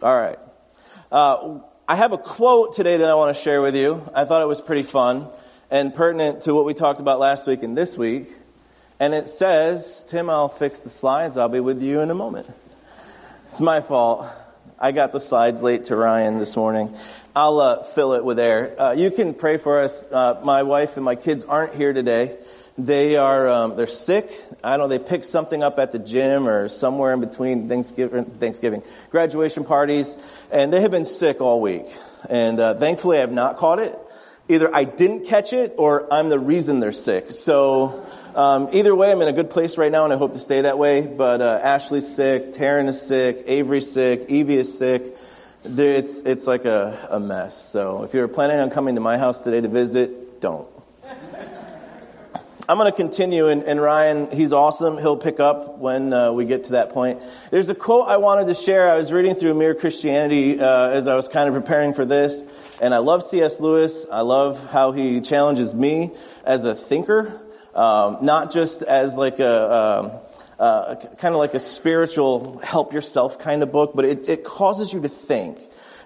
All right. Uh, I have a quote today that I want to share with you. I thought it was pretty fun and pertinent to what we talked about last week and this week. And it says, Tim, I'll fix the slides. I'll be with you in a moment. It's my fault. I got the slides late to Ryan this morning. I'll uh, fill it with air. Uh, you can pray for us. Uh, my wife and my kids aren't here today. They are um, they're sick. I don't know. They picked something up at the gym or somewhere in between Thanksgiving, Thanksgiving graduation parties, and they have been sick all week. And uh, thankfully, I have not caught it. Either I didn't catch it, or I'm the reason they're sick. So um, either way, I'm in a good place right now, and I hope to stay that way. But uh, Ashley's sick, Taryn is sick, Avery's sick, Evie is sick. It's it's like a, a mess. So if you're planning on coming to my house today to visit, don't. I'm going to continue, and, and, Ryan, he's awesome. He'll pick up when uh, we get to that point. There's a quote I wanted to share. I was reading through Mere Christianity uh, as I was kind of preparing for this, and I love C.S. Lewis. I love how he challenges me as a thinker, um, not just as like a. Um, uh, kind of like a spiritual help yourself kind of book, but it, it causes you to think.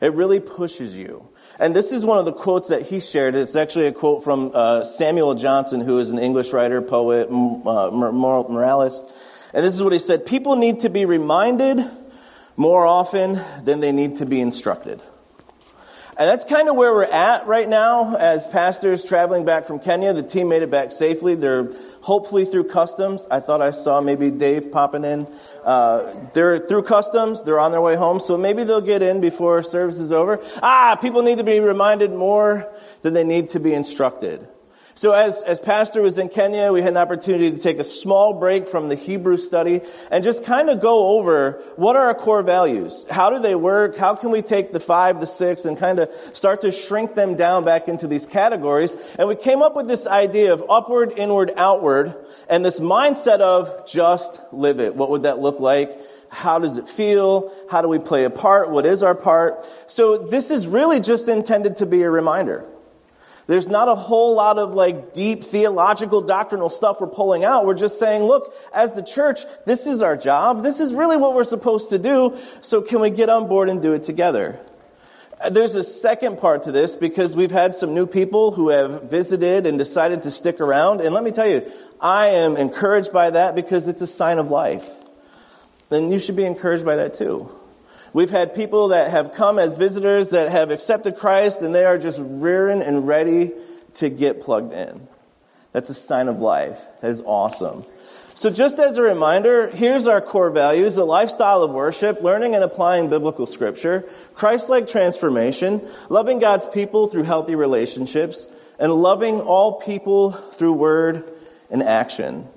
It really pushes you. And this is one of the quotes that he shared. It's actually a quote from uh, Samuel Johnson, who is an English writer, poet, uh, moralist. And this is what he said People need to be reminded more often than they need to be instructed. And that's kind of where we're at right now as pastors traveling back from Kenya. The team made it back safely. They're hopefully through customs. I thought I saw maybe Dave popping in. Uh, they're through customs. They're on their way home. So maybe they'll get in before service is over. Ah, people need to be reminded more than they need to be instructed. So as, as pastor was in Kenya, we had an opportunity to take a small break from the Hebrew study and just kind of go over what are our core values? How do they work? How can we take the five, the six, and kind of start to shrink them down back into these categories? And we came up with this idea of upward, inward, outward, and this mindset of just live it. What would that look like? How does it feel? How do we play a part? What is our part? So this is really just intended to be a reminder. There's not a whole lot of like deep theological doctrinal stuff we're pulling out. We're just saying, look, as the church, this is our job. This is really what we're supposed to do. So can we get on board and do it together? Uh, there's a second part to this because we've had some new people who have visited and decided to stick around. And let me tell you, I am encouraged by that because it's a sign of life. Then you should be encouraged by that too. We've had people that have come as visitors that have accepted Christ and they are just rearing and ready to get plugged in. That's a sign of life. That is awesome. So, just as a reminder, here's our core values a lifestyle of worship, learning and applying biblical scripture, Christ like transformation, loving God's people through healthy relationships, and loving all people through word and action.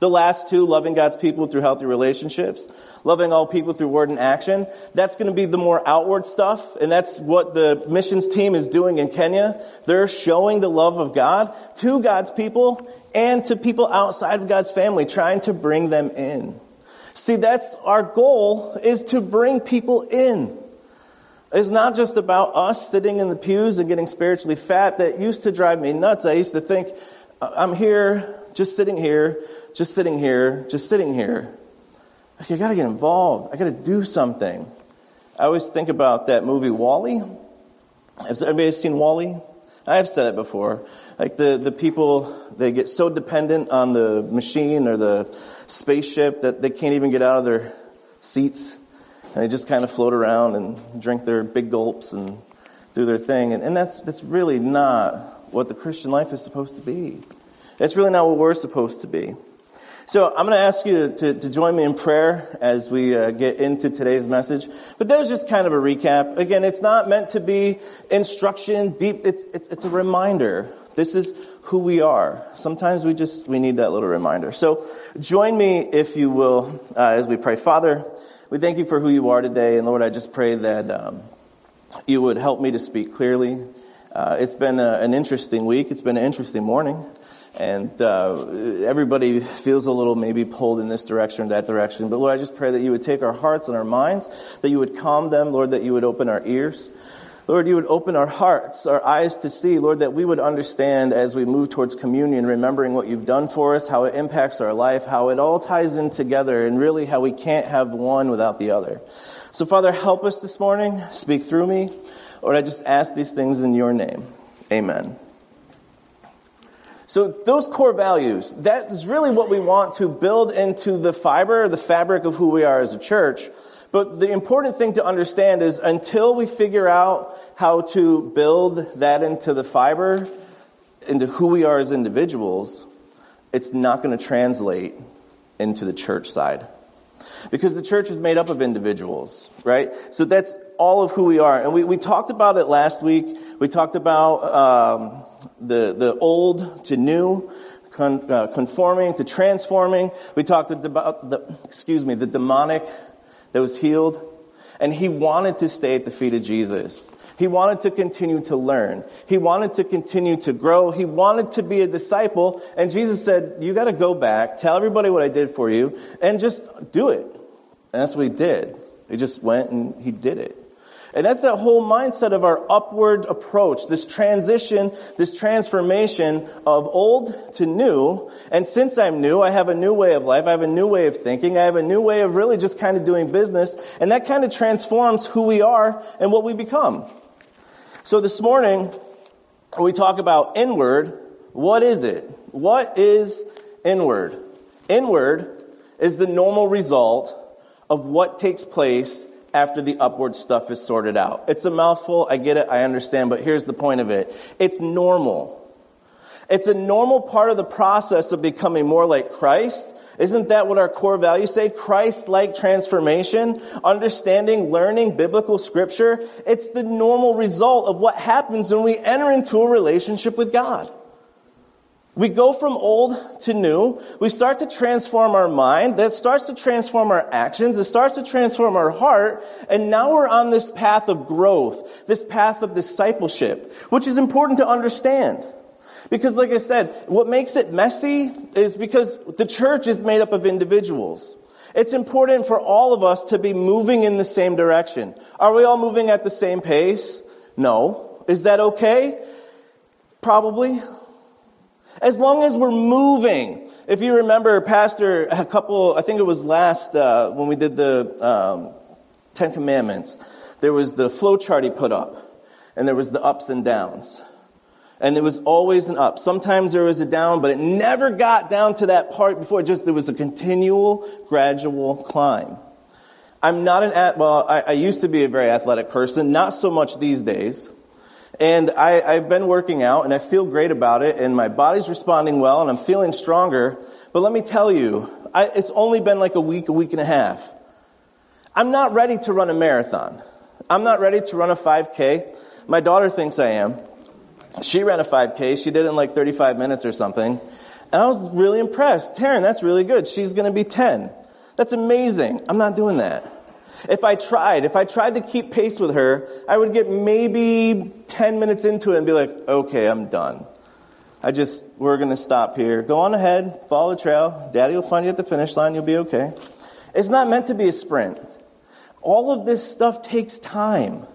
The last two, loving God's people through healthy relationships, loving all people through word and action, that's going to be the more outward stuff. And that's what the missions team is doing in Kenya. They're showing the love of God to God's people and to people outside of God's family, trying to bring them in. See, that's our goal is to bring people in. It's not just about us sitting in the pews and getting spiritually fat. That used to drive me nuts. I used to think, I'm here, just sitting here, just sitting here, just sitting here. Like, I got to get involved. I got to do something. I always think about that movie WALL-E. Has anybody seen WALL-E? I've said it before. Like the, the people, they get so dependent on the machine or the spaceship that they can't even get out of their seats. And they just kind of float around and drink their big gulps and do their thing. And, and that's, that's really not what the Christian life is supposed to be. That's really not what we're supposed to be. So I'm going to ask you to, to, join me in prayer as we uh, get into today's message. But there's just kind of a recap. Again, it's not meant to be instruction, deep. It's, it's, it's a reminder. This is who we are. Sometimes we just, we need that little reminder. So join me, if you will, uh, as we pray. Father, we thank you for who you are today. And Lord, I just pray that um, you would help me to speak clearly. Uh, it's been a, an interesting week. It's been an interesting morning. And uh, everybody feels a little maybe pulled in this direction or that direction. But Lord, I just pray that you would take our hearts and our minds, that you would calm them, Lord, that you would open our ears. Lord, you would open our hearts, our eyes to see, Lord, that we would understand as we move towards communion, remembering what you've done for us, how it impacts our life, how it all ties in together, and really how we can't have one without the other. So, Father, help us this morning. Speak through me. Lord, I just ask these things in your name. Amen. So, those core values, that is really what we want to build into the fiber, the fabric of who we are as a church. But the important thing to understand is until we figure out how to build that into the fiber, into who we are as individuals, it's not going to translate into the church side. Because the church is made up of individuals, right? So that's all of who we are. And we, we talked about it last week. We talked about um, the, the old to new, con, uh, conforming to transforming. We talked about the, excuse me, the demoniac that was healed. And he wanted to stay at the feet of Jesus. He wanted to continue to learn. He wanted to continue to grow. He wanted to be a disciple. And Jesus said, You got to go back, tell everybody what I did for you, and just do it. And that's what he did. He just went and he did it. And that's that whole mindset of our upward approach, this transition, this transformation of old to new. And since I'm new, I have a new way of life. I have a new way of thinking. I have a new way of really just kind of doing business. And that kind of transforms who we are and what we become. So this morning, we talk about inward. What is it? What is inward? Inward is the normal result of what takes place after the upward stuff is sorted out. It's a mouthful, I get it, I understand, but here's the point of it it's normal. It's a normal part of the process of becoming more like Christ. Isn't that what our core values say? Christ like transformation, understanding, learning biblical scripture. It's the normal result of what happens when we enter into a relationship with God. We go from old to new. We start to transform our mind. That starts to transform our actions. It starts to transform our heart. And now we're on this path of growth, this path of discipleship, which is important to understand. Because like I said, what makes it messy is because the church is made up of individuals. It's important for all of us to be moving in the same direction. Are we all moving at the same pace? No. Is that okay? Probably. As long as we're moving. If you remember, Pastor, a couple, I think it was last, uh, when we did the um, Ten Commandments, there was the flow chart he put up, and there was the ups and downs. And it was always an up. Sometimes there was a down, but it never got down to that part before. It just, there was a continual, gradual climb. I'm not an, well, I, I used to be a very athletic person, not so much these days. And I, have been working out and I feel great about it and my body's responding well and I'm feeling stronger. But let me tell you, I, it's only been like a week, a week and a half. I'm not ready to run a marathon. I'm not ready to run a 5K. My daughter thinks I am. She ran a 5K. She did it in like 35 minutes or something. And I was really impressed. Taryn, that's really good. She's going to be 10. That's amazing. I'm not doing that. If I tried, if I tried to keep pace with her, I would get maybe 10 minutes into it and be like, okay, I'm done. I just, we're going to stop here. Go on ahead, follow the trail. Daddy will find you at the finish line. You'll be okay. It's not meant to be a sprint. All of this stuff takes time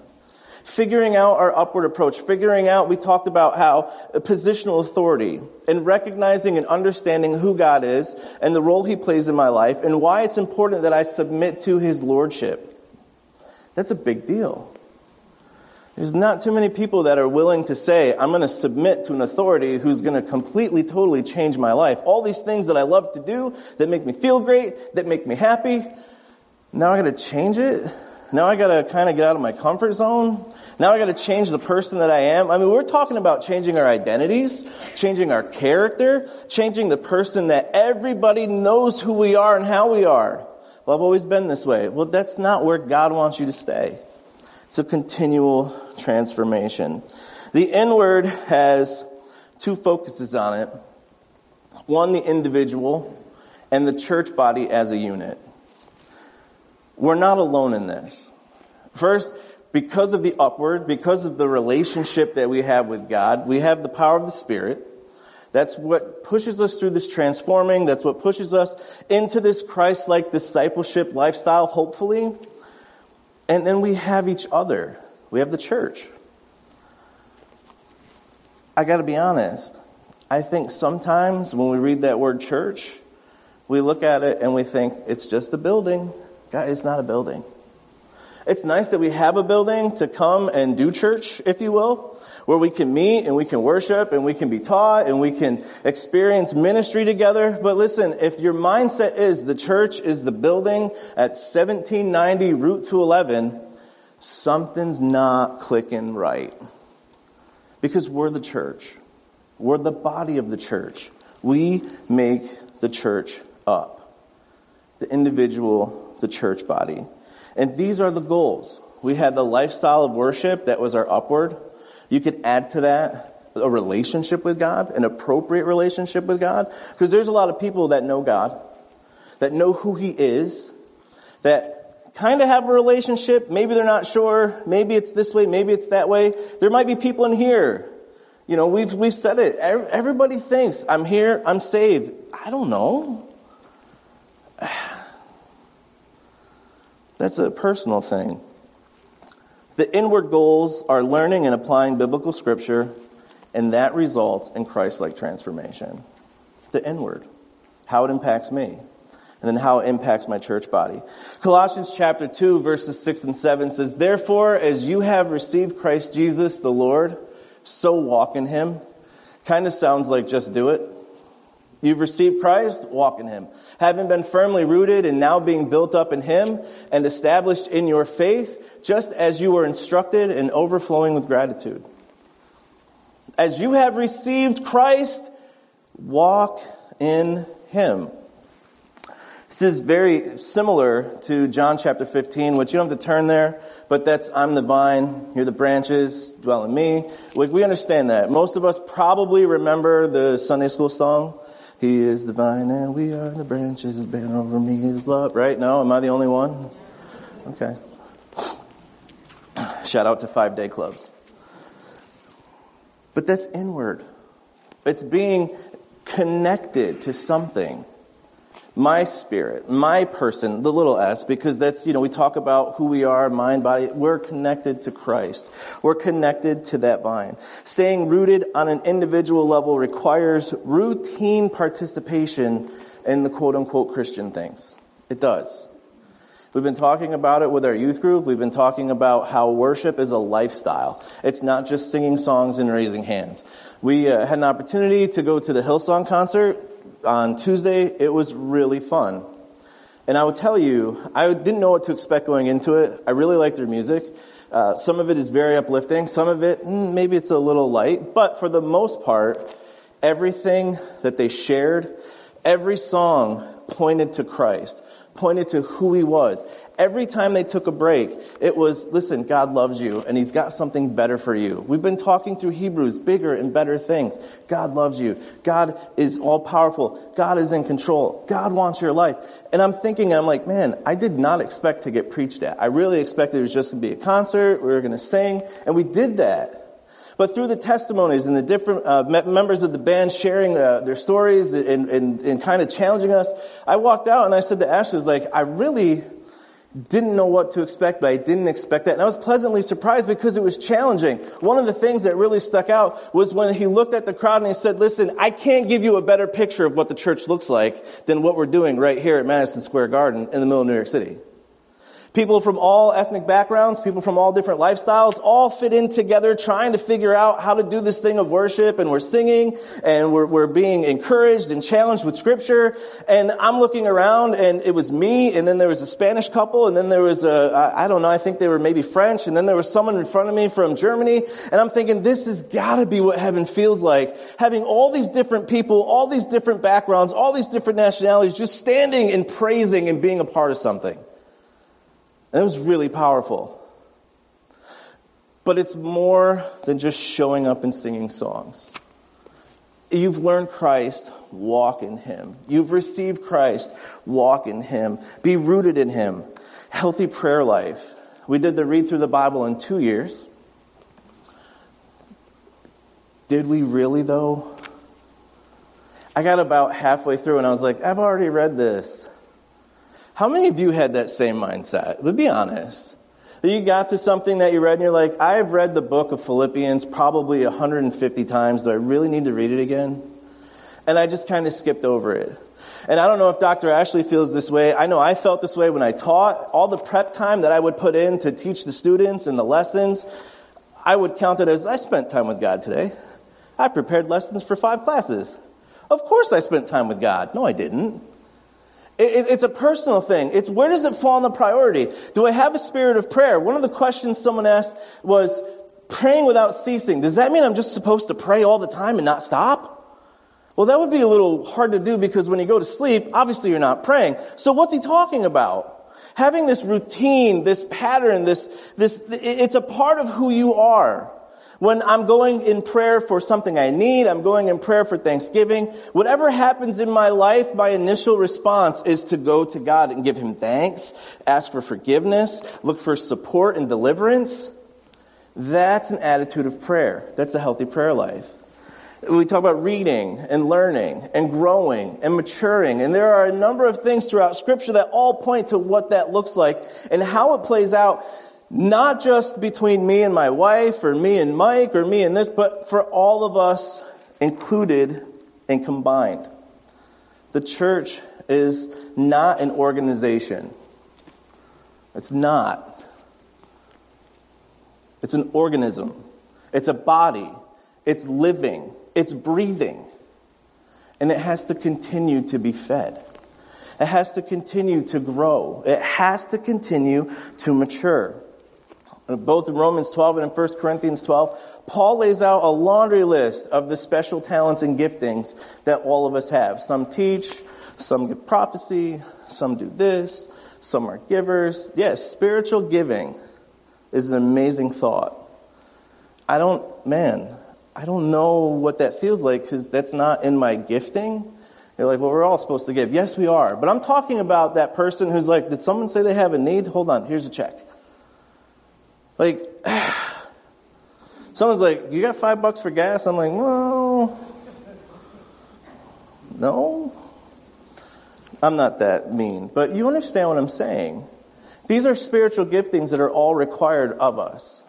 figuring out our upward approach, figuring out, we talked about how uh, positional authority and recognizing and understanding who God is and the role he plays in my life and why it's important that I submit to his lordship. That's a big deal. There's not too many people that are willing to say, I'm going to submit to an authority who's going to completely, totally change my life. All these things that I love to do, that make me feel great, that make me happy, now I got to change it? Now I got to kind of get out of my comfort zone. Now I got to change the person that I am. I mean, we're talking about changing our identities, changing our character, changing the person that everybody knows who we are and how we are. Well, I've always been this way. Well, that's not where God wants you to stay. It's a continual transformation. The inward has two focuses on it. One, the individual, and the church body as a unit. We're not alone in this. First, because of the upward, because of the relationship that we have with God, we have the power of the Spirit. That's what pushes us through this transforming. That's what pushes us into this Christ like discipleship lifestyle, hopefully. And then we have each other. We have the church. I got to be honest. I think sometimes when we read that word church, we look at it and we think it's just a building. God, it's not a building. It's nice that we have a building to come and do church, if you will, where we can meet and we can worship and we can be taught and we can experience ministry together. But listen, if your mindset is the church is the building at 1790 Route 211, something's not clicking right. Because we're the church. We're the body of the church. We make the church up. The individual, the church body. And these are the goals. We had the lifestyle of worship that was our upward. You could add to that a relationship with God, an appropriate relationship with God. Because there's a lot of people that know God, that know who He is, that kind of have a relationship. Maybe they're not sure. Maybe it's this way. Maybe it's that way. There might be people in here. You know, we've, we've said it. Everybody thinks, I'm here, I'm saved. I don't know. That's a personal thing. The inward goals are learning and applying biblical scripture, and that results in Christ like transformation. The inward, how it impacts me, and then how it impacts my church body. Colossians chapter 2, verses 6 and 7 says, Therefore, as you have received Christ Jesus the Lord, so walk in him. Kind of sounds like just do it. You've received Christ, walk in Him. Having been firmly rooted and now being built up in Him and established in your faith, just as you were instructed and overflowing with gratitude. As you have received Christ, walk in Him. This is very similar to John chapter 15, which you don't have to turn there, but that's I'm the vine, you're the branches, dwell in me. We understand that. Most of us probably remember the Sunday school song. He is the vine and we are the branches. Bear over me is love. Right? No? Am I the only one? Okay. Shout out to five day clubs. But that's inward. It's being connected to something my spirit, my person, the little s, because that's, you know, we talk about who we are, mind, body. We're connected to Christ. We're connected to that vine. Staying rooted on an individual level requires routine participation in the quote unquote Christian things. It does. We've been talking about it with our youth group. We've been talking about how worship is a lifestyle. It's not just singing songs and raising hands. We uh, had an opportunity to go to the Hillsong concert on Tuesday, it was really fun. And I will tell you, I didn't know what to expect going into it. I really liked their music. Uh, some of it is very uplifting. Some of it, mm, maybe it's a little light. But for the most part, everything that they shared, every song pointed to Christ, pointed to who he was. Every time they took a break, it was, listen, God loves you and He's got something better for you. We've been talking through Hebrews, bigger and better things. God loves you. God is all powerful. God is in control. God wants your life. And I'm thinking, I'm like, man, I did not expect to get preached at. I really expected it was just going to be a concert. We were going to sing. And we did that. But through the testimonies and the different uh, members of the band sharing uh, their stories and, and, and kind of challenging us, I walked out and I said to Ashley, was like, I really didn't know what to expect, but I didn't expect that. And I was pleasantly surprised because it was challenging. One of the things that really stuck out was when he looked at the crowd and he said, listen, I can't give you a better picture of what the church looks like than what we're doing right here at Madison Square Garden in the middle of New York City. People from all ethnic backgrounds, people from all different lifestyles, all fit in together trying to figure out how to do this thing of worship. And we're singing and we're, we're being encouraged and challenged with scripture. And I'm looking around and it was me and then there was a Spanish couple and then there was a, I don't know, I think they were maybe French and then there was someone in front of me from Germany. And I'm thinking, this has gotta be what heaven feels like. Having all these different people, all these different backgrounds, all these different nationalities just standing and praising and being a part of something. And it was really powerful. But it's more than just showing up and singing songs. You've learned Christ, walk in Him. You've received Christ, walk in Him. Be rooted in Him. Healthy prayer life. We did the read through the Bible in two years. Did we really, though? I got about halfway through and I was like, I've already read this. How many of you had that same mindset? But be honest. You got to something that you read and you're like, I've read the book of Philippians probably 150 times. Do I really need to read it again? And I just kind of skipped over it. And I don't know if Dr. Ashley feels this way. I know I felt this way when I taught. All the prep time that I would put in to teach the students and the lessons, I would count it as I spent time with God today. I prepared lessons for five classes. Of course I spent time with God. No, I didn't. It, it's a personal thing. It's where does it fall in the priority? Do I have a spirit of prayer? One of the questions someone asked was praying without ceasing. Does that mean I'm just supposed to pray all the time and not stop? Well, that would be a little hard to do because when you go to sleep, obviously you're not praying. So what's he talking about? Having this routine, this pattern, this, this, it's a part of who you are. When I'm going in prayer for something I need, I'm going in prayer for Thanksgiving, whatever happens in my life, my initial response is to go to God and give Him thanks, ask for forgiveness, look for support and deliverance. That's an attitude of prayer. That's a healthy prayer life. We talk about reading and learning and growing and maturing. And there are a number of things throughout Scripture that all point to what that looks like and how it plays out, not just between me and my wife or me and Mike or me and this, but for all of us included and combined. The church is not an organization. It's not. It's an organism. It's a body. It's living. It's breathing. And it has to continue to be fed. It has to continue to grow. It has to continue to mature. Both in Romans 12 and in 1 Corinthians 12, Paul lays out a laundry list of the special talents and giftings that all of us have. Some teach, some give prophecy, some do this, some are givers. Yes, spiritual giving is an amazing thought. I don't, man, I don't know what that feels like because that's not in my gifting. You're like, well, we're all supposed to give. Yes, we are. But I'm talking about that person who's like, did someone say they have a need? Hold on, here's a check. Like, someone's like, you got five bucks for gas? I'm like, well, no. I'm not that mean. But you understand what I'm saying. These are spiritual giftings that are all required of us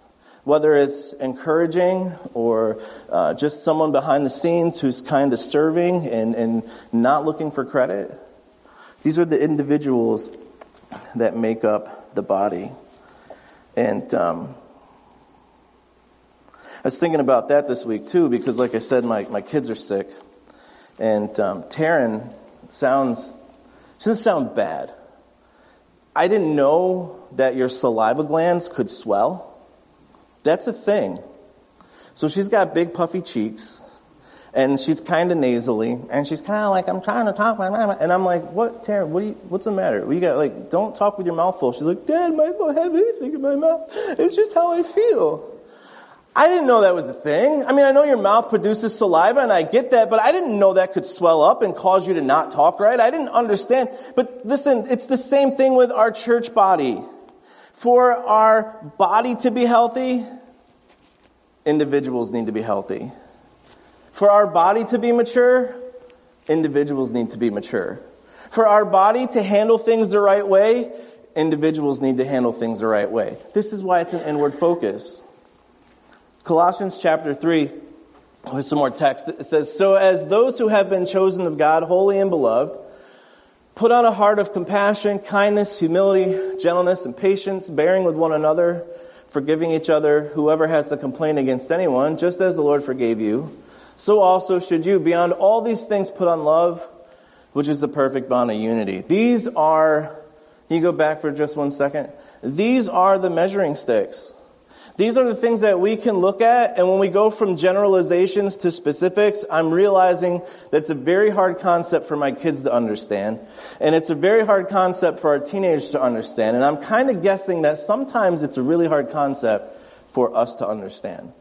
whether it's encouraging or uh, just someone behind the scenes who's kind of serving and, and not looking for credit. These are the individuals that make up the body. And um, I was thinking about that this week too, because like I said, my, my kids are sick. And um, Taryn sounds, she doesn't sound bad. I didn't know that your saliva glands could swell. That's a thing. So she's got big puffy cheeks, and she's kind of nasally, and she's kind of like, I'm trying to talk, and I'm like, what, Tara, what you, what's the matter? We got like, don't talk with your mouth full. She's like, Dad, I don't have anything in my mouth. It's just how I feel. I didn't know that was a thing. I mean, I know your mouth produces saliva, and I get that, but I didn't know that could swell up and cause you to not talk right. I didn't understand. But listen, it's the same thing with our church body. For our body to be healthy, individuals need to be healthy. For our body to be mature, individuals need to be mature. For our body to handle things the right way, individuals need to handle things the right way. This is why it's an inward focus. Colossians chapter 3, with some more text, it says, So as those who have been chosen of God, holy and beloved, Put on a heart of compassion, kindness, humility, gentleness, and patience, bearing with one another, forgiving each other, whoever has a complaint against anyone, just as the Lord forgave you. So also should you. Beyond all these things, put on love, which is the perfect bond of unity. These are, can you go back for just one second? These are the measuring sticks. These are the things that we can look at, and when we go from generalizations to specifics, I'm realizing that's a very hard concept for my kids to understand, and it's a very hard concept for our teenagers to understand, and I'm kind of guessing that sometimes it's a really hard concept for us to understand.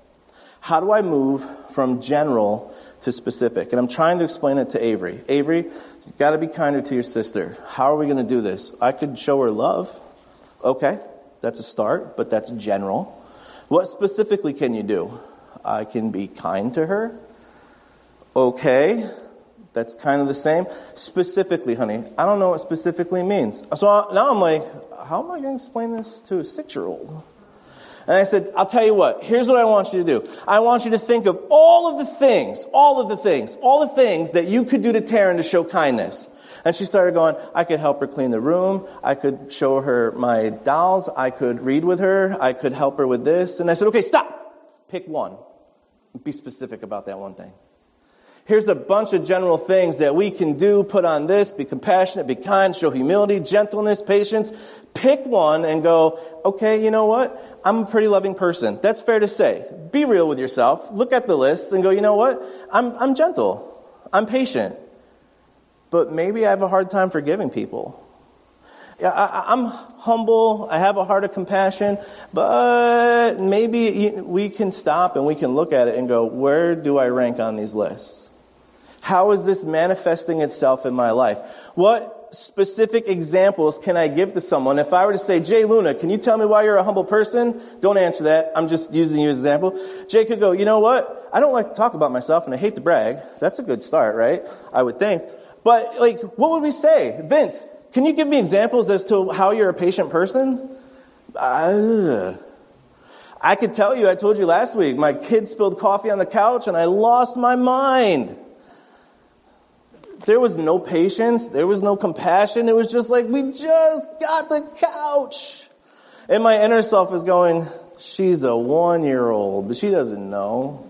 How do I move from general to specific? And I'm trying to explain it to Avery. Avery, you've got to be kinder to your sister. How are we going to do this? I could show her love. Okay, that's a start, but that's general. What specifically can you do? I can be kind to her. Okay, that's kind of the same. Specifically, honey, I don't know what specifically means. So now I'm like, how am I going to explain this to a six year old? And I said, I'll tell you what, here's what I want you to do. I want you to think of all of the things, all of the things, all the things that you could do to Taryn to show kindness. And she started going, I could help her clean the room. I could show her my dolls. I could read with her. I could help her with this. And I said, okay, stop. Pick one. Be specific about that one thing. Here's a bunch of general things that we can do. Put on this, be compassionate, be kind, show humility, gentleness, patience. Pick one and go, okay, you know what? I'm a pretty loving person. That's fair to say. Be real with yourself. Look at the list and go, you know what? I'm, I'm gentle. I'm patient. But maybe I have a hard time forgiving people. I, am humble. I have a heart of compassion, but maybe we can stop and we can look at it and go, where do I rank on these lists? How is this manifesting itself in my life? What specific examples can I give to someone? If I were to say, Jay Luna, can you tell me why you're a humble person? Don't answer that. I'm just using you as an example. Jay could go, you know what? I don't like to talk about myself and I hate to brag. That's a good start, right? I would think. But like, what would we say? Vince, can you give me examples as to how you're a patient person? Uh, I could tell you, I told you last week, my kid spilled coffee on the couch and I lost my mind there was no patience, there was no compassion. It was just like, we just got the couch. And my inner self is going, she's a one year old. She doesn't know.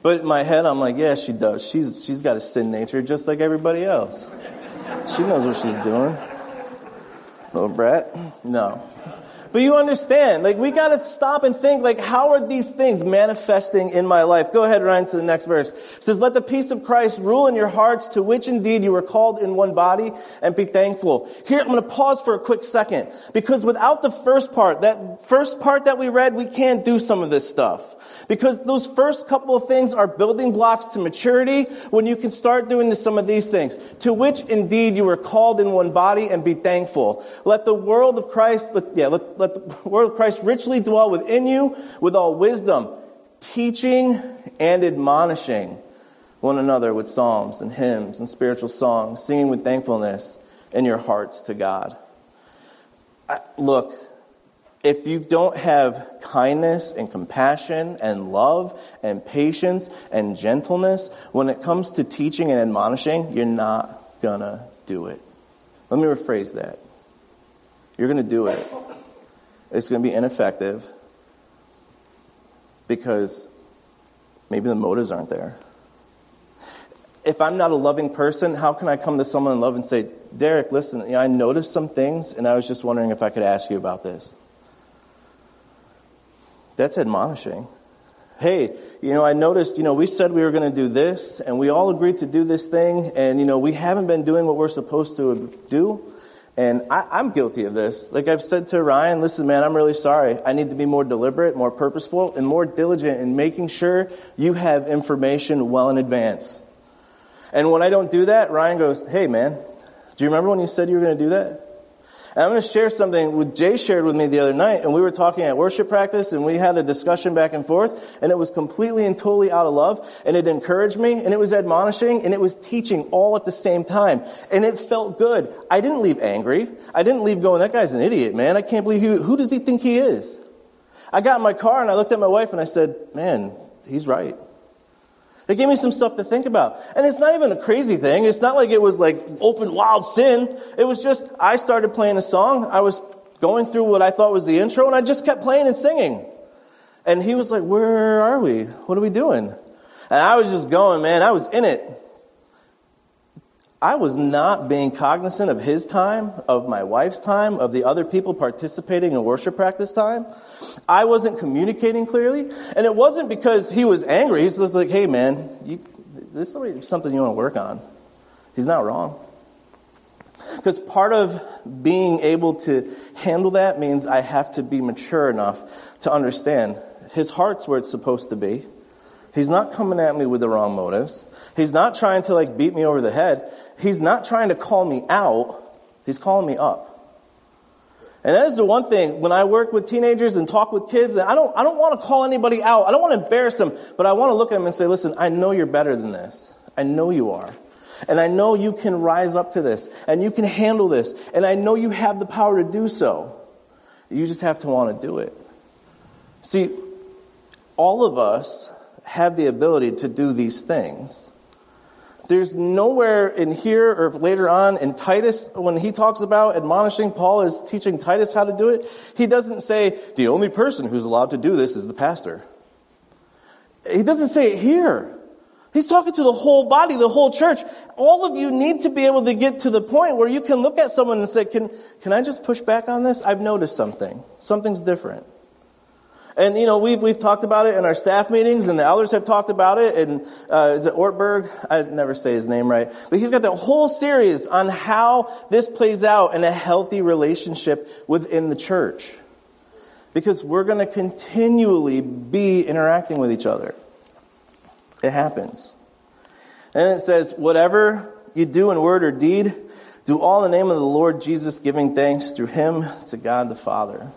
But in my head, I'm like, yeah, she does. She's, she's got a sin nature just like everybody else. She knows what she's doing. Little brat? No. But you understand, like, we gotta stop and think, like, how are these things manifesting in my life? Go ahead, Ryan, to the next verse. It says, Let the peace of Christ rule in your hearts, to which indeed you were called in one body, and be thankful. Here, I'm gonna pause for a quick second, because without the first part, that first part that we read, we can't do some of this stuff. Because those first couple of things are building blocks to maturity when you can start doing some of these things. To which indeed you were called in one body and be thankful. Let the world of Christ, yeah, let, let the word of Christ richly dwell within you with all wisdom, teaching and admonishing one another with psalms and hymns and spiritual songs, singing with thankfulness in your hearts to God. I, look, if you don't have kindness and compassion and love and patience and gentleness, when it comes to teaching and admonishing, you're not gonna do it. Let me rephrase that. You're gonna do it. It's gonna be ineffective because maybe the motives aren't there. If I'm not a loving person, how can I come to someone in love and say, Derek, listen, you know, I noticed some things and I was just wondering if I could ask you about this? That's admonishing. Hey, you know, I noticed, you know, we said we were going to do this, and we all agreed to do this thing, and, you know, we haven't been doing what we're supposed to do. And I, am guilty of this. Like I've said to Ryan, listen, man, I'm really sorry. I need to be more deliberate, more purposeful, and more diligent in making sure you have information well in advance. And when I don't do that, Ryan goes, hey, man, do you remember when you said you were going to do that? And I'm going to share something with Jay shared with me the other night, and we were talking at worship practice, and we had a discussion back and forth, and it was completely and totally out of love, and it encouraged me, and it was admonishing, and it was teaching all at the same time, and it felt good. I didn't leave angry. I didn't leave going, that guy's an idiot, man. I can't believe he, who does he think he is? I got in my car and I looked at my wife and I said, man, he's right. It gave me some stuff to think about. And it's not even a crazy thing. It's not like it was like open wild sin. It was just, I started playing a song. I was going through what I thought was the intro and I just kept playing and singing. And he was like, where are we? What are we doing? And I was just going, man. I was in it. I was not being cognizant of his time, of my wife's time, of the other people participating in worship practice time. I wasn't communicating clearly. And it wasn't because he was angry. He's just like, hey, man, you, this is something you want to work on. He's not wrong. Because part of being able to handle that means I have to be mature enough to understand his heart's where it's supposed to be. He's not coming at me with the wrong motives. He's not trying to like beat me over the head. He's not trying to call me out. He's calling me up. And that is the one thing when I work with teenagers and talk with kids, and I don't, I don't want to call anybody out. I don't want to embarrass them, but I want to look at them and say, listen, I know you're better than this. I know you are. And I know you can rise up to this and you can handle this. And I know you have the power to do so. You just have to want to do it. See, all of us have the ability to do these things. There's nowhere in here or later on in Titus, when he talks about admonishing, Paul is teaching Titus how to do it. He doesn't say, the only person who's allowed to do this is the pastor. He doesn't say it here. He's talking to the whole body, the whole church. All of you need to be able to get to the point where you can look at someone and say, can, can I just push back on this? I've noticed something. Something's different. And, you know, we've, we've talked about it in our staff meetings, and the elders have talked about it. And uh, is it Ortberg? I never say his name right. But he's got that whole series on how this plays out in a healthy relationship within the church. Because we're going to continually be interacting with each other. It happens. And it says, whatever you do in word or deed, do all in the name of the Lord Jesus, giving thanks through him to God the Father.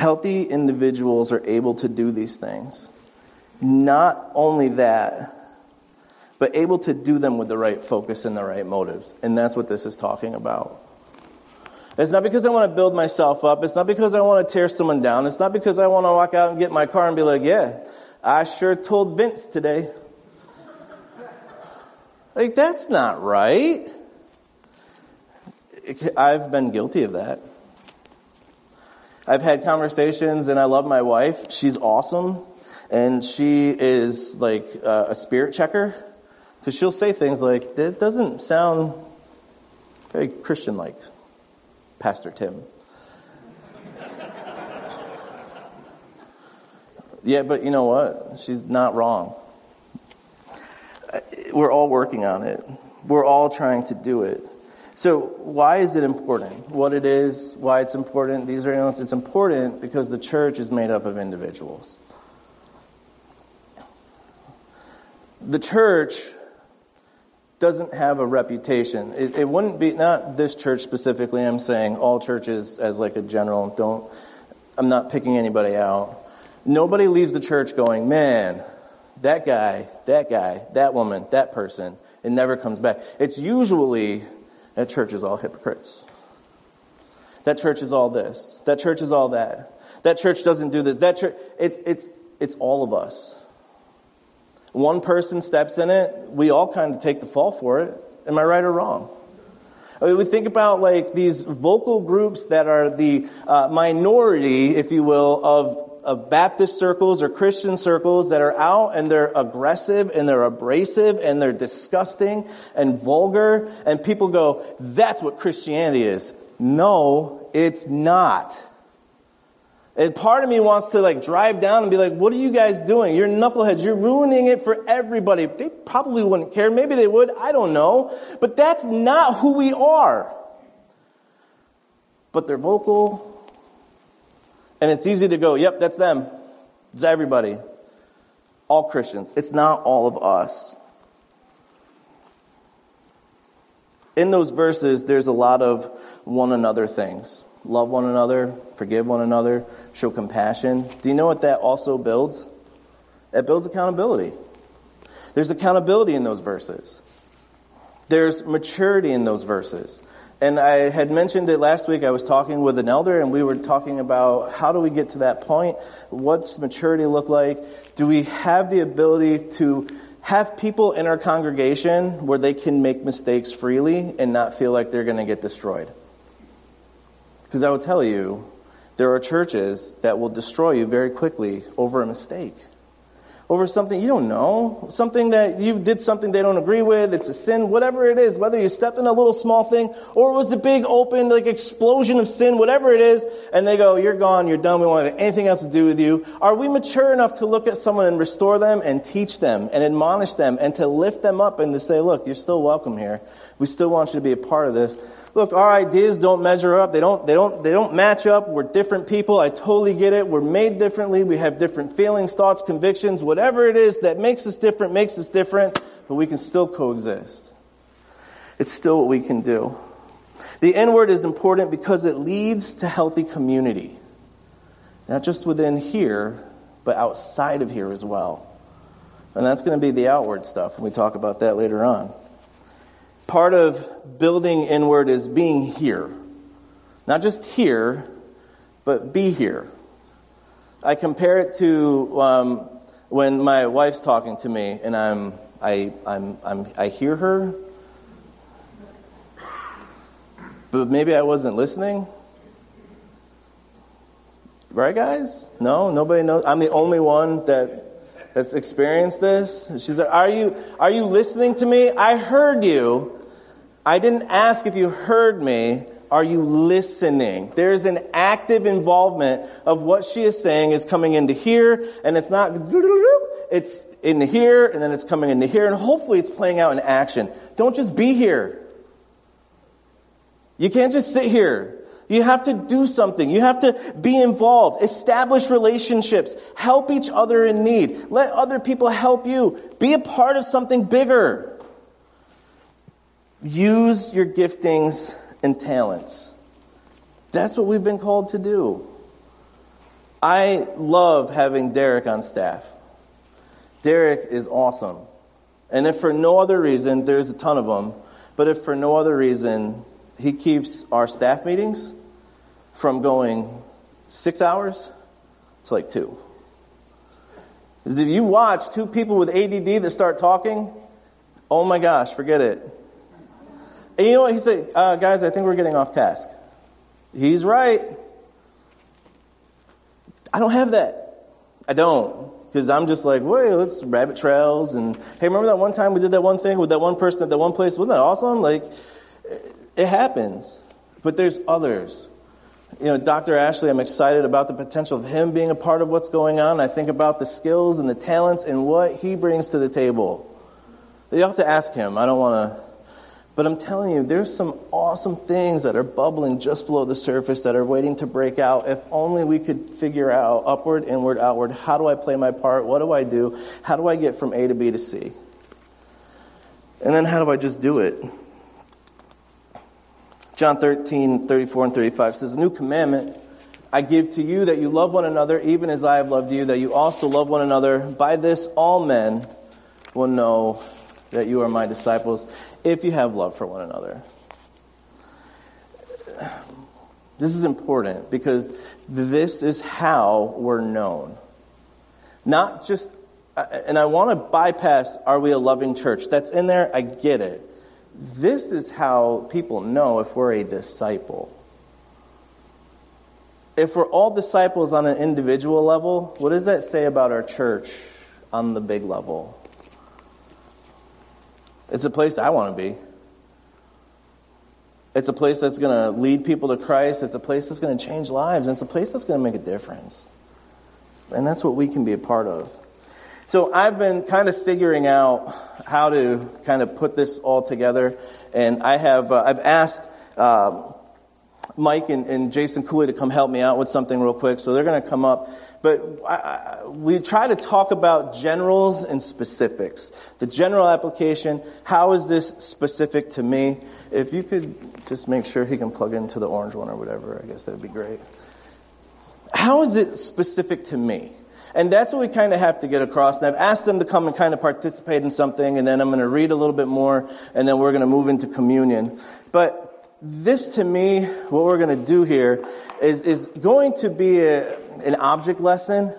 Healthy individuals are able to do these things. Not only that, but able to do them with the right focus and the right motives. And that's what this is talking about. It's not because I want to build myself up. It's not because I want to tear someone down. It's not because I want to walk out and get my car and be like, yeah, I sure told Vince today. Like, that's not right. I've been guilty of that. I've had conversations and I love my wife. She's awesome. And she is like a spirit checker. Because she'll say things like, that doesn't sound very Christian like, Pastor Tim. Yeah, but you know what? She's not wrong. We're all working on it. We're all trying to do it. So, why is it important? What it is, why it's important, these are elements. It's important because the church is made up of individuals. The church doesn't have a reputation. It, it, wouldn't be, not this church specifically, I'm saying all churches as like a general, don't, I'm not picking anybody out. Nobody leaves the church going, man, that guy, that guy, that woman, that person. It never comes back. It's usually that church is all hypocrites. That church is all this. That church is all that. That church doesn't do that. That church, it's, it's, it's all of us. One person steps in it, we all kind of take the fall for it. Am I right or wrong? I mean, we think about like these vocal groups that are the uh, minority, if you will, of of Baptist circles or Christian circles that are out and they're aggressive and they're abrasive and they're disgusting and vulgar. And people go, that's what Christianity is. No, it's not. And part of me wants to like drive down and be like, what are you guys doing? You're knuckleheads. You're ruining it for everybody. They probably wouldn't care. Maybe they would. I don't know. But that's not who we are. But they're vocal and it's easy to go, yep, that's them. It's everybody. All Christians. It's not all of us. In those verses, there's a lot of one another things. Love one another, forgive one another, show compassion. Do you know what that also builds? It builds accountability. There's accountability in those verses. There's maturity in those verses. And I had mentioned it last week. I was talking with an elder, and we were talking about how do we get to that point? What's maturity look like? Do we have the ability to have people in our congregation where they can make mistakes freely and not feel like they're going to get destroyed? Because I will tell you, there are churches that will destroy you very quickly over a mistake over something you don't know, something that you did something they don't agree with, it's a sin, whatever it is, whether you stepped in a little small thing or it was a big open like explosion of sin, whatever it is, and they go, you're gone, you're done, we don't have anything else to do with you. Are we mature enough to look at someone and restore them and teach them and admonish them and to lift them up and to say, look, you're still welcome here. We still want you to be a part of this. Look, our ideas don't measure up. They don't, they don't, they don't match up. We're different people. I totally get it. We're made differently. We have different feelings, thoughts, convictions. Whatever it is that makes us different, makes us different, but we can still coexist. It's still what we can do. The inward is important because it leads to healthy community. Not just within here, but outside of here as well. And that's going to be the outward stuff, and we talk about that later on part of building inward is being here. Not just here, but be here. I compare it to um, when my wife's talking to me and I'm I, I'm, I'm, I hear her, but maybe I wasn't listening. Right, guys? No, nobody knows. I'm the only one that that's experienced this. She's like, "Are you are you listening to me? I heard you. I didn't ask if you heard me. Are you listening? There's an active involvement of what she is saying is coming into here, and it's not, it's in here, and then it's coming into here, and hopefully it's playing out in action. Don't just be here. You can't just sit here. You have to do something. You have to be involved, establish relationships, help each other in need, let other people help you, be a part of something bigger. Use your giftings and talents. That's what we've been called to do. I love having Derek on staff. Derek is awesome. And if for no other reason, there's a ton of them, but if for no other reason, he keeps our staff meetings from going six hours to like two. Because if you watch two people with ADD that start talking, oh my gosh, forget it. And you know what? He said, uh, guys, I think we're getting off task. He's right. I don't have that. I don't. Because I'm just like, wait, let's rabbit trails. And hey, remember that one time we did that one thing with that one person at that one place? Wasn't that awesome? Like, it happens. But there's others. You know, Dr. Ashley, I'm excited about the potential of him being a part of what's going on. I think about the skills and the talents and what he brings to the table. You have to ask him. I don't want to but I'm telling you, there's some awesome things that are bubbling just below the surface that are waiting to break out. If only we could figure out upward, inward, outward. How do I play my part? What do I do? How do I get from A to B to C? And then how do I just do it? John 13, 34 and 35 says, A new commandment I give to you that you love one another, even as I have loved you, that you also love one another. By this, all men will know that you are my disciples if you have love for one another. This is important because this is how we're known. Not just, and I want to bypass, are we a loving church? That's in there, I get it. This is how people know if we're a disciple. If we're all disciples on an individual level, what does that say about our church on the big level? It's a place I want to be. It's a place that's going to lead people to Christ. It's a place that's going to change lives. And it's a place that's going to make a difference. And that's what we can be a part of. So I've been kind of figuring out how to kind of put this all together. And I have, uh, I've asked uh, Mike and, and Jason Cooley to come help me out with something real quick. So they're going to come up. But I, we try to talk about generals and specifics. The general application, how is this specific to me? If you could just make sure he can plug into the orange one or whatever, I guess that would be great. How is it specific to me? And that's what we kind of have to get across. And I've asked them to come and kind of participate in something, and then I'm going to read a little bit more, and then we're going to move into communion. But this to me, what we're going to do here is, is going to be a, an object lesson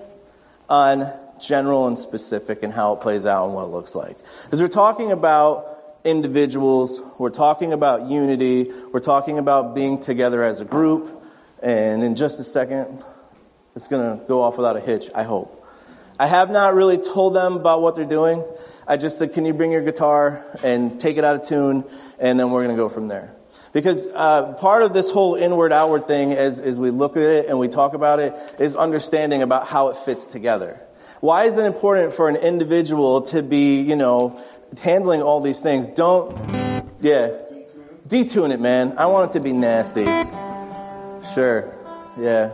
on general and specific and how it plays out and what it looks like. Because we're talking about individuals, we're talking about unity, we're talking about being together as a group, and in just a second, it's going to go off without a hitch, I hope. I have not really told them about what they're doing. I just said, can you bring your guitar and take it out of tune, and then we're going to go from there. Because uh, part of this whole inward outward thing, as, as we look at it and we talk about it, is understanding about how it fits together. Why is it important for an individual to be, you know, handling all these things? Don't, yeah, detune it, man. I want it to be nasty. Sure, yeah.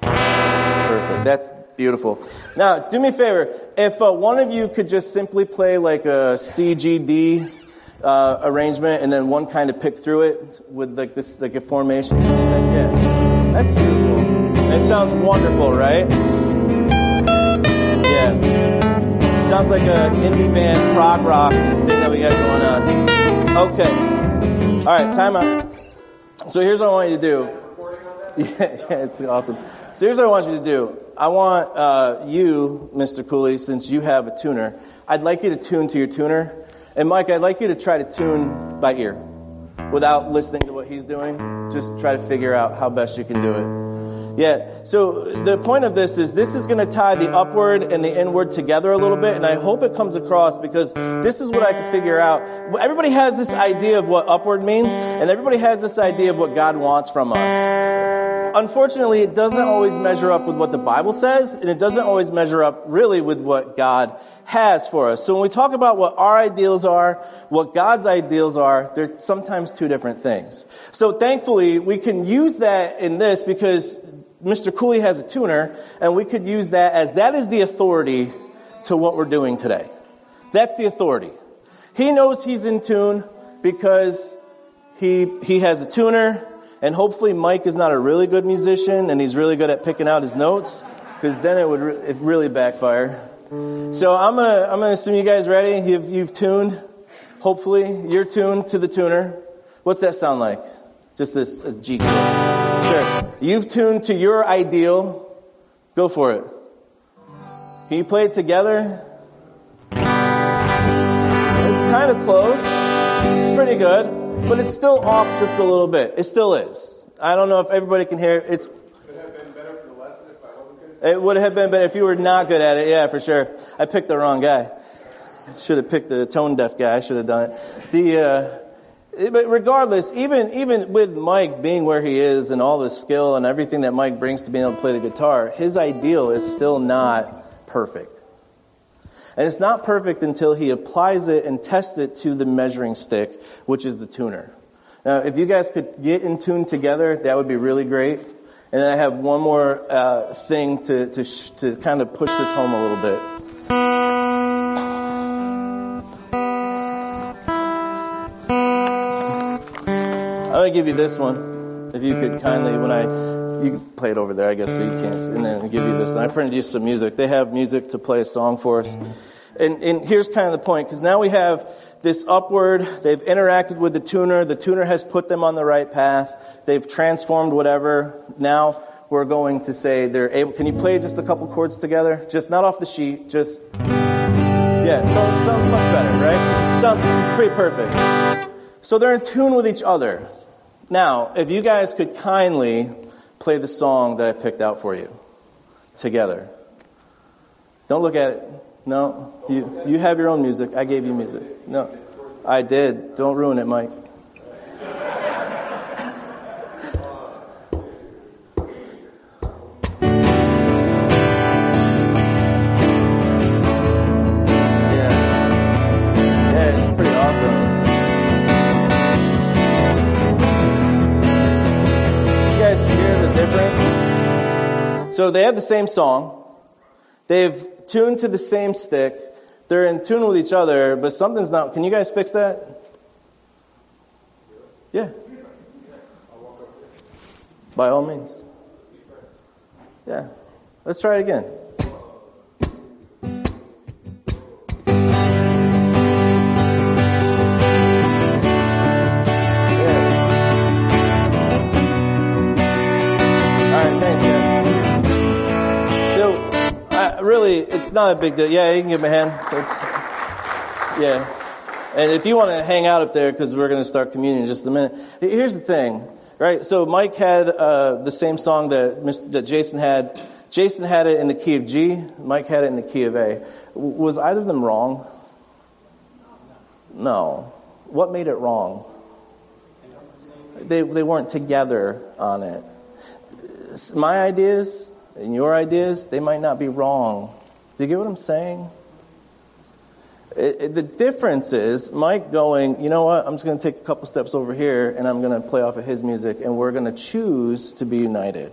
Perfect. That's beautiful. Now, do me a favor. If uh, one of you could just simply play like a CGD uh, arrangement and then one kind of pick through it with like this like a formation. Yeah, that's beautiful. It sounds wonderful, right? Yeah, sounds like an indie band prog rock thing that we got going on. Okay, all right, time out. So here's what I want you to do. Yeah, yeah, it's awesome. So here's what I want you to do. I want uh, you, Mr. Cooley, since you have a tuner, I'd like you to tune to your tuner. And Mike, I'd like you to try to tune by ear without listening to what he's doing. Just try to figure out how best you can do it. Yeah. So the point of this is this is going to tie the upward and the inward together a little bit, and I hope it comes across because this is what I can figure out. Everybody has this idea of what upward means, and everybody has this idea of what God wants from us. Unfortunately, it doesn't always measure up with what the Bible says, and it doesn't always measure up really with what God has for us. So when we talk about what our ideals are, what God's ideals are, they're sometimes two different things. So thankfully, we can use that in this because Mr. Cooley has a tuner, and we could use that as that is the authority to what we're doing today. That's the authority. He knows he's in tune because he, he has a tuner, and hopefully Mike is not a really good musician and he's really good at picking out his notes, because then it would re- it really backfire. So I'm gonna I'm gonna assume you guys ready. You've you've tuned. Hopefully you're tuned to the tuner. What's that sound like? Just this G chord. Sure. You've tuned to your ideal. Go for it. Can you play it together? It's kind of close. It's pretty good, but it's still off just a little bit. It still is. I don't know if everybody can hear. It. It's. It It would have been better if you were not good at it. Yeah, for sure. I picked the wrong guy. Should have picked the tone deaf guy. I should have done it. The. Uh, but regardless, even, even with Mike being where he is and all the skill and everything that Mike brings to being able to play the guitar, his ideal is still not perfect. And it's not perfect until he applies it and tests it to the measuring stick, which is the tuner. Now, if you guys could get in tune together, that would be really great. And then I have one more uh, thing to, to, sh- to kind of push this home a little bit. I'm going to give you this one. If you could kindly, when I, you can play it over there, I guess, so you can't, and then give you this. And I printed you some music. They have music to play a song for us. And, and here's kind of the point, because now we have this upward, they've interacted with the tuner, the tuner has put them on the right path, they've transformed whatever. Now we're going to say they're able, can you play just a couple chords together? Just not off the sheet, just, yeah, so, sounds much better, right? Sounds pretty perfect. So they're in tune with each other. Now, if you guys could kindly play the song that I picked out for you together. Don't look at it. No, you, you have your own music. I gave you music. No, I did. Don't ruin it, Mike. Yeah. Yeah, it's pretty awesome. You guys hear the difference? So they have the same song. They've tuned to the same stick. They're in tune with each other, but something's not. Can you guys fix that? Yeah. By all means. Yeah. Let's try it again. Really, it's not a big deal. Yeah, you can give him a hand. It's, yeah. And if you want to hang out up there, because we're going to start communion in just a minute. Here's the thing, right? So Mike had uh, the same song that, Mr., that Jason had. Jason had it in the key of G. Mike had it in the key of A. Was either of them wrong? No. What made it wrong? They, they weren't together on it. My ideas and your ideas, they might not be wrong. Do you get what I'm saying? It, it, the difference is Mike going, you know what, I'm just going to take a couple steps over here and I'm going to play off of his music and we're going to choose to be united.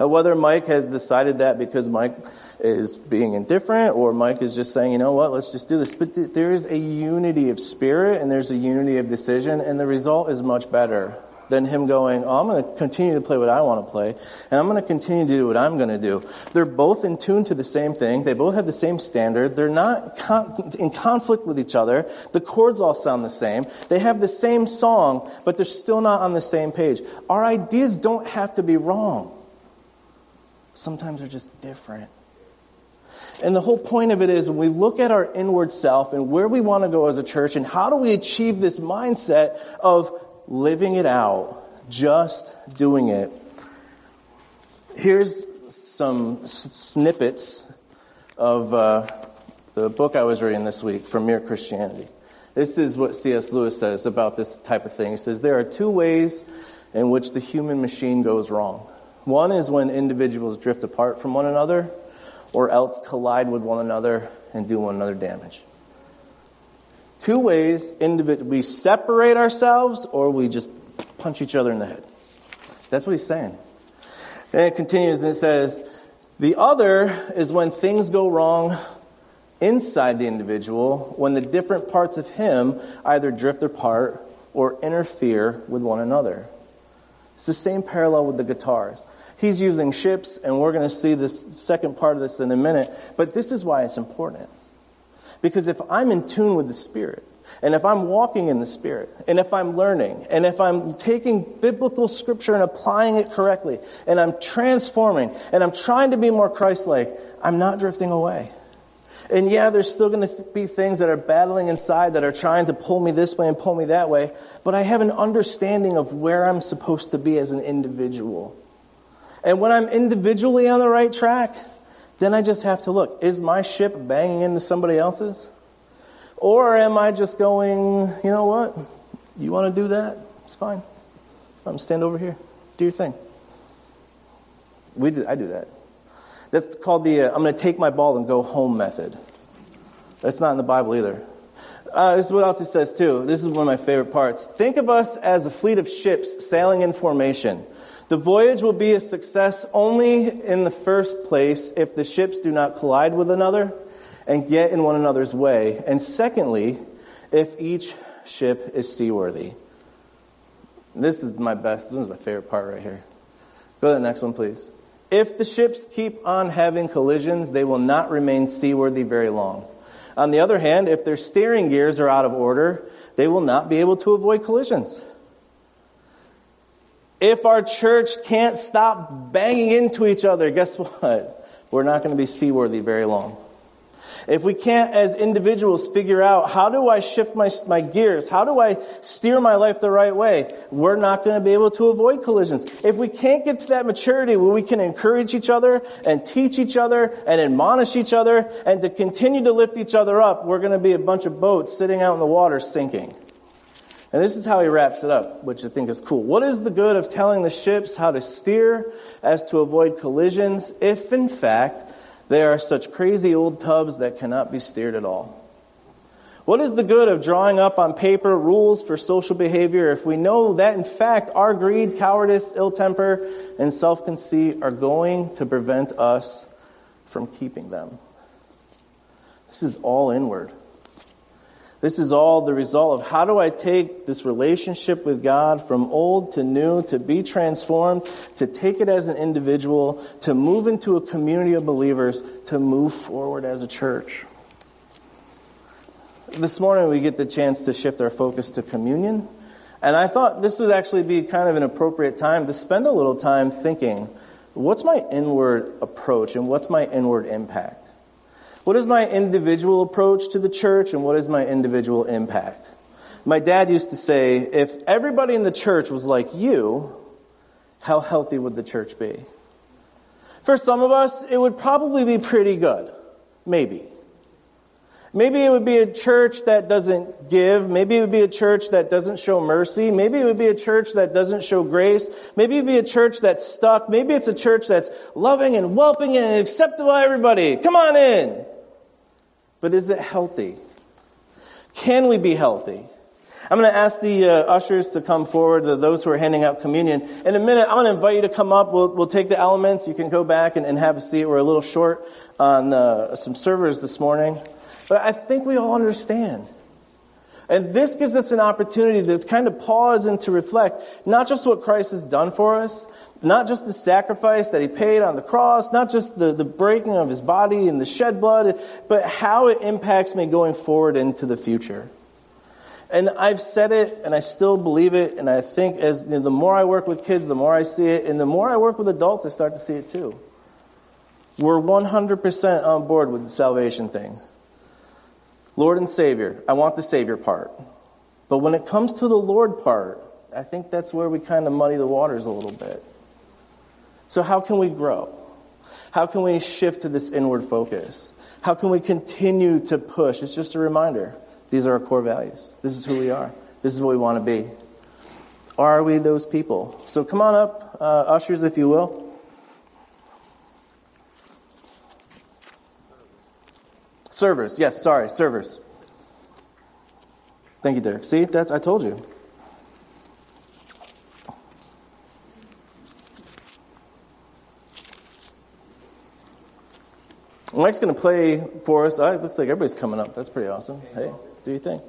Uh, whether Mike has decided that because Mike is being indifferent or Mike is just saying, you know what, let's just do this. But th- there is a unity of spirit and there's a unity of decision and the result is much better than him going, oh, I'm going to continue to play what I want to play, and I'm going to continue to do what I'm going to do. They're both in tune to the same thing. They both have the same standard. They're not con- in conflict with each other. The chords all sound the same. They have the same song, but they're still not on the same page. Our ideas don't have to be wrong. Sometimes they're just different. And the whole point of it is when we look at our inward self and where we want to go as a church and how do we achieve this mindset of living it out, just doing it. Here's some snippets of uh, the book I was reading this week from Mere Christianity. This is what C.S. Lewis says about this type of thing. He says, There are two ways in which the human machine goes wrong. One is when individuals drift apart from one another, or else collide with one another and do one another damage. Two ways we separate ourselves, or we just punch each other in the head. That's what he's saying. And it continues and it says, The other is when things go wrong inside the individual when the different parts of him either drift apart or interfere with one another. It's the same parallel with the guitars. He's using ships, and we're going to see this second part of this in a minute, but this is why it's important. Because if I'm in tune with the Spirit, and if I'm walking in the Spirit, and if I'm learning, and if I'm taking biblical scripture and applying it correctly, and I'm transforming, and I'm trying to be more Christ like, I'm not drifting away. And yeah, there's still going to be things that are battling inside that are trying to pull me this way and pull me that way, but I have an understanding of where I'm supposed to be as an individual. And when I'm individually on the right track, then I just have to look is my ship banging into somebody else's? Or am I just going, you know what? You want to do that? It's fine. I'm stand over here. Do your thing. We do, I do that. That's called the uh, I'm going to take my ball and go home method. That's not in the Bible either. Uh, this is what else says too. This is one of my favorite parts. Think of us as a fleet of ships sailing in formation. The voyage will be a success only in the first place if the ships do not collide with another and get in one another's way. And secondly, if each ship is seaworthy. This is my best, this is my favorite part right here. Go to the next one, please. If the ships keep on having collisions, they will not remain seaworthy very long. On the other hand, if their steering gears are out of order, they will not be able to avoid collisions. If our church can't stop banging into each other, guess what? We're not going to be seaworthy very long. If we can't, as individuals, figure out how do I shift my, my gears? How do I steer my life the right way? We're not going to be able to avoid collisions. If we can't get to that maturity where we can encourage each other and teach each other and admonish each other and to continue to lift each other up, we're going to be a bunch of boats sitting out in the water sinking. And this is how he wraps it up, which I think is cool. What is the good of telling the ships how to steer as to avoid collisions if, in fact, they are such crazy old tubs that cannot be steered at all? What is the good of drawing up on paper rules for social behavior if we know that, in fact, our greed, cowardice, ill temper, and self conceit are going to prevent us from keeping them? This is all inward. This is all the result of how do I take this relationship with God from old to new, to be transformed, to take it as an individual, to move into a community of believers, to move forward as a church. This morning we get the chance to shift our focus to communion. And I thought this would actually be kind of an appropriate time to spend a little time thinking what's my inward approach and what's my inward impact? What is my individual approach to the church and what is my individual impact? My dad used to say, if everybody in the church was like you, how healthy would the church be? For some of us, it would probably be pretty good. Maybe. Maybe it would be a church that doesn't give. Maybe it would be a church that doesn't show mercy. Maybe it would be a church that doesn't show grace. Maybe it would be a church that's stuck. Maybe it's a church that's loving and welcoming and acceptable everybody. Come on in. But is it healthy? Can we be healthy? I'm going to ask the uh, ushers to come forward, those who are handing out communion. In a minute, I'm going to invite you to come up. We'll, we'll take the elements. You can go back and, and have a seat. We're a little short on uh, some servers this morning. But I think we all understand. And this gives us an opportunity to kind of pause and to reflect not just what Christ has done for us, not just the sacrifice that he paid on the cross, not just the, the breaking of his body and the shed blood, but how it impacts me going forward into the future. And I've said it, and I still believe it, and I think as you know, the more I work with kids, the more I see it, and the more I work with adults, I start to see it too. We're 100% on board with the salvation thing. Lord and Savior. I want the Savior part. But when it comes to the Lord part, I think that's where we kind of muddy the waters a little bit. So, how can we grow? How can we shift to this inward focus? How can we continue to push? It's just a reminder. These are our core values. This is who we are. This is what we want to be. Are we those people? So come on up, uh, ushers, if you will. Servers, yes, sorry, servers. Thank you, Derek. See, that's I told you. Mike's going to play for us. Oh, it looks like everybody's coming up. That's pretty awesome. Hey, do you think?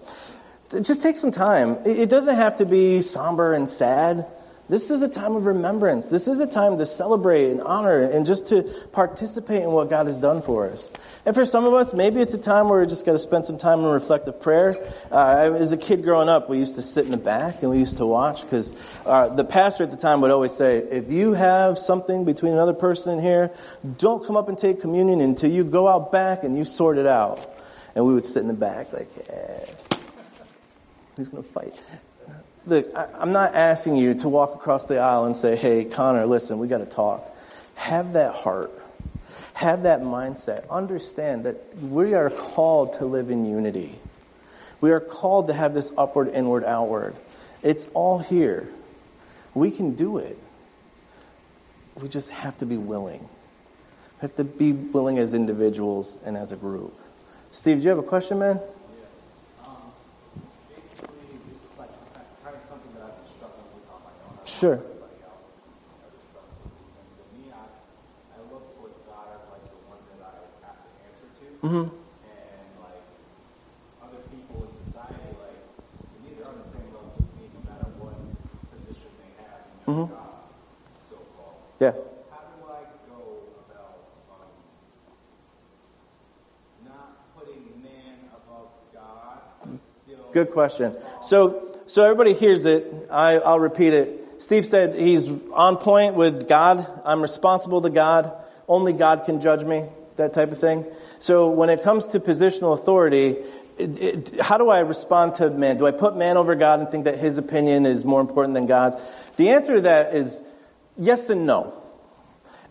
Just take some time. It doesn't have to be somber and sad. This is a time of remembrance. This is a time to celebrate and honor and just to participate in what God has done for us. And for some of us, maybe it's a time where we just got to spend some time in reflective prayer. Uh, as a kid growing up, we used to sit in the back and we used to watch because uh, the pastor at the time would always say, if you have something between another person in here, don't come up and take communion until you go out back and you sort it out. And we would sit in the back like, yeah, who's going to fight? Look, I, I'm not asking you to walk across the aisle and say, hey, Connor, listen, we got to talk. Have that heart. Have that mindset. Understand that we are called to live in unity. We are called to have this upward, inward, outward. It's all here. We can do it. We just have to be willing. We have to be willing as individuals and as a group. Steve, do you have a question, man? Sure. Mm-hmm. And like other people in society, like to me, they're on the same level as me, no matter what position they have in their mm-hmm. job, so called. Yeah. How do I go about um, not putting man above God? Good question. So, so everybody hears it. I, I'll repeat it. Steve said he's on point with God. I'm responsible to God. Only God can judge me, that type of thing. So when it comes to positional authority, it, it, how do I respond to man? Do I put man over God and think that his opinion is more important than God's? The answer to that is yes and no.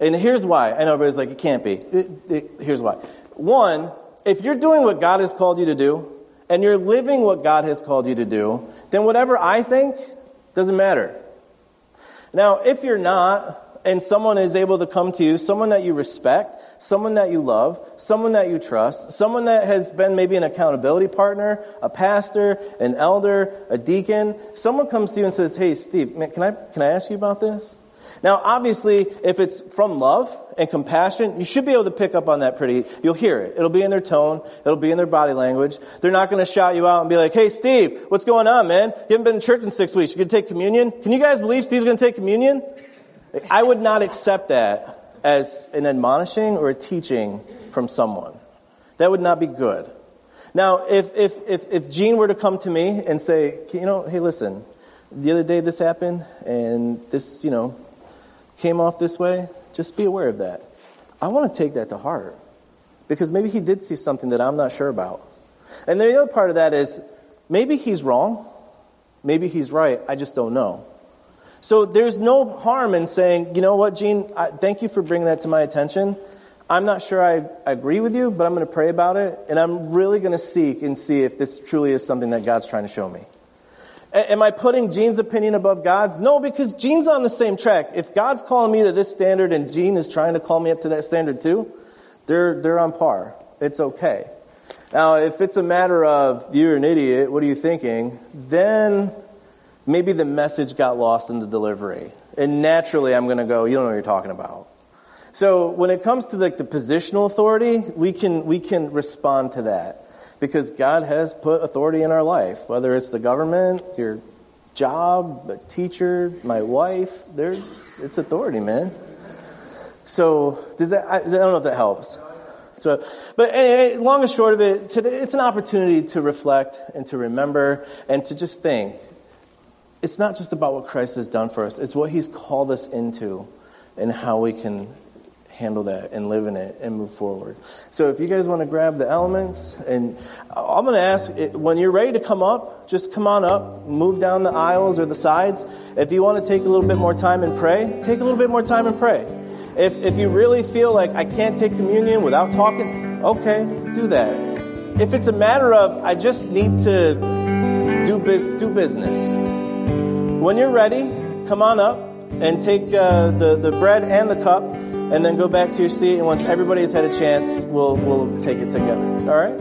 And here's why. I know everybody's like, it can't be. It, here's why. One, if you're doing what God has called you to do, and you're living what God has called you to do, then whatever I think doesn't matter. Now, if you're not, and someone is able to come to you, someone that you respect, someone that you love, someone that you trust, someone that has been maybe an accountability partner, a pastor, an elder, a deacon, someone comes to you and says, Hey, Steve, can I, can I ask you about this? Now, obviously, if it's from love and compassion, you should be able to pick up on that pretty. You'll hear it. It'll be in their tone. It'll be in their body language. They're not going to shout you out and be like, "Hey, Steve, what's going on, man? You haven't been in church in six weeks. You going to take communion? Can you guys believe Steve's going to take communion?" I would not accept that as an admonishing or a teaching from someone. That would not be good. Now, if if if if Gene were to come to me and say, you know, hey, listen, the other day this happened, and this, you know, came off this way, just be aware of that. I want to take that to heart because maybe he did see something that I'm not sure about. And the other part of that is maybe he's wrong, maybe he's right, I just don't know. So there's no harm in saying, you know what, Gene, I, thank you for bringing that to my attention. I'm not sure I, I agree with you, but I'm going to pray about it, and I'm really going to seek and see if this truly is something that God's trying to show me. Am I putting Gene's opinion above God's? No, because Gene's on the same track. If God's calling me to this standard and Gene is trying to call me up to that standard too, they're, they're on par. It's okay. Now, if it's a matter of you're an idiot, what are you thinking? Then maybe the message got lost in the delivery. And naturally, I'm going to go, you don't know what you're talking about. So when it comes to like the positional authority, we can, we can respond to that because God has put authority in our life, whether it's the government, your job, a teacher, my wife. There, it's authority, man. So does that? I, I don't know if that helps. So, but anyway, long and short of it, today, it's an opportunity to reflect and to remember and to just think. It's not just about what Christ has done for us; it's what He's called us into, and how we can handle that and live in it and move forward. So if you guys want to grab the elements, and I'm going to ask when you're ready to come up, just come on up, move down the aisles or the sides. If you want to take a little bit more time and pray, take a little bit more time and pray. If, if you really feel like I can't take communion without talking, okay, do that. If it's a matter of I just need to do, biz- do business, when you're ready, come on up and take uh, the, the bread and the cup and then go back to your seat. And once everybody's had a chance, we'll, we'll take it together. All right?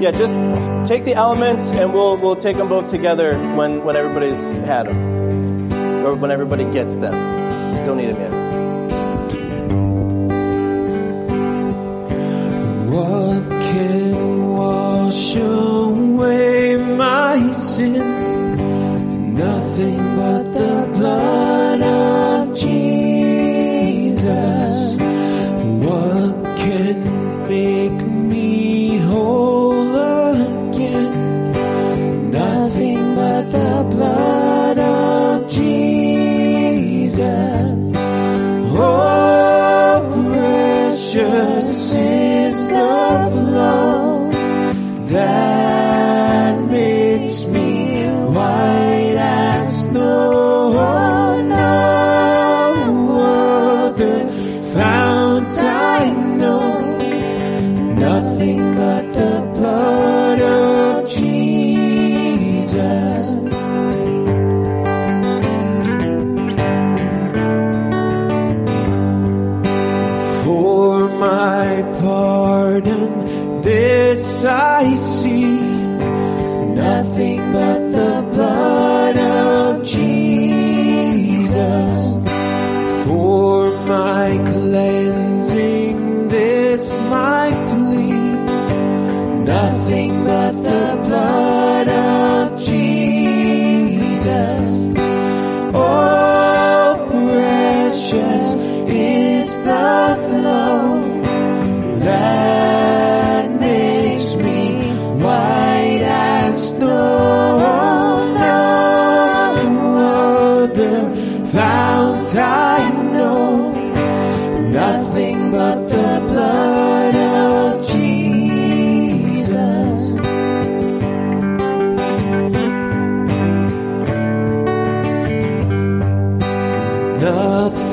Yeah, just take the elements and we'll, we'll take them both together when, when everybody's had them. Or when everybody gets them. Don't need them yet. What can wash away my sin?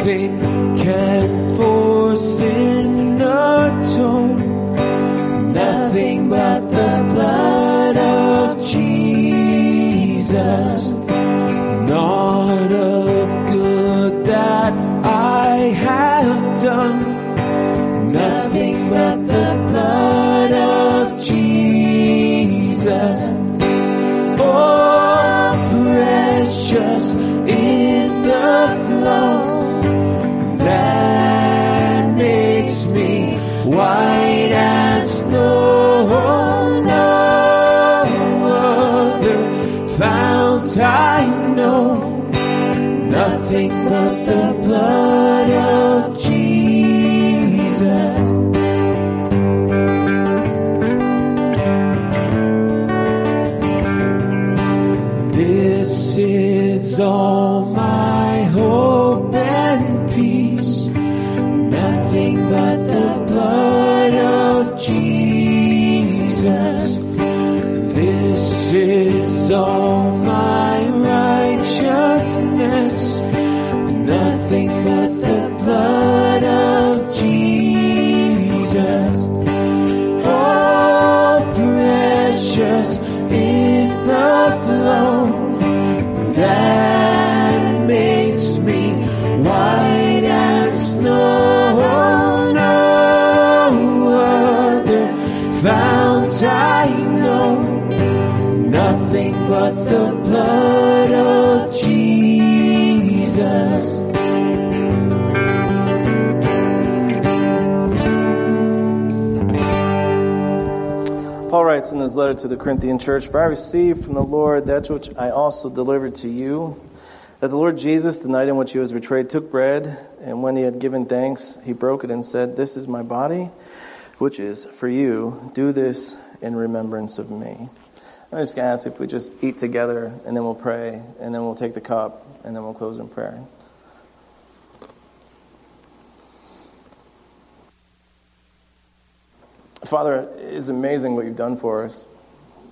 Nothing can for sin nothing but the blood of Jesus. Paul writes in his letter to the Corinthian church, For I received from the Lord that which I also delivered to you, that the Lord Jesus, the night in which he was betrayed, took bread, and when he had given thanks, he broke it and said, This is my body, which is for you. Do this in remembrance of me. I'm just going to ask if we just eat together, and then we'll pray, and then we'll take the cup, and then we'll close in prayer. Father, it is amazing what you've done for us.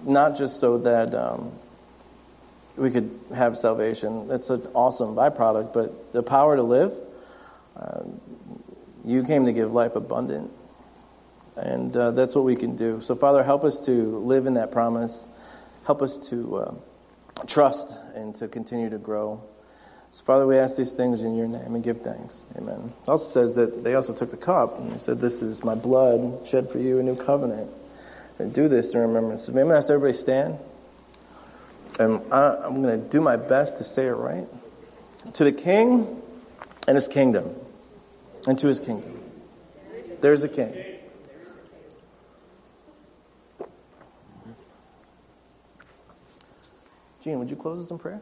Not just so that um, we could have salvation. That's an awesome byproduct, but the power to live, uh, you came to give life abundant. And uh, that's what we can do. So, Father, help us to live in that promise. Help us to uh, trust and to continue to grow. So, Father, we ask these things in your name and give thanks. Amen. It also says that they also took the cup and they said, This is my blood shed for you, a new covenant. And do this in remembrance of to ask everybody stand. And I, I'm going to do my best to say it right. To the king and his kingdom, and to his kingdom. There's a king. Gene, would you close us in prayer?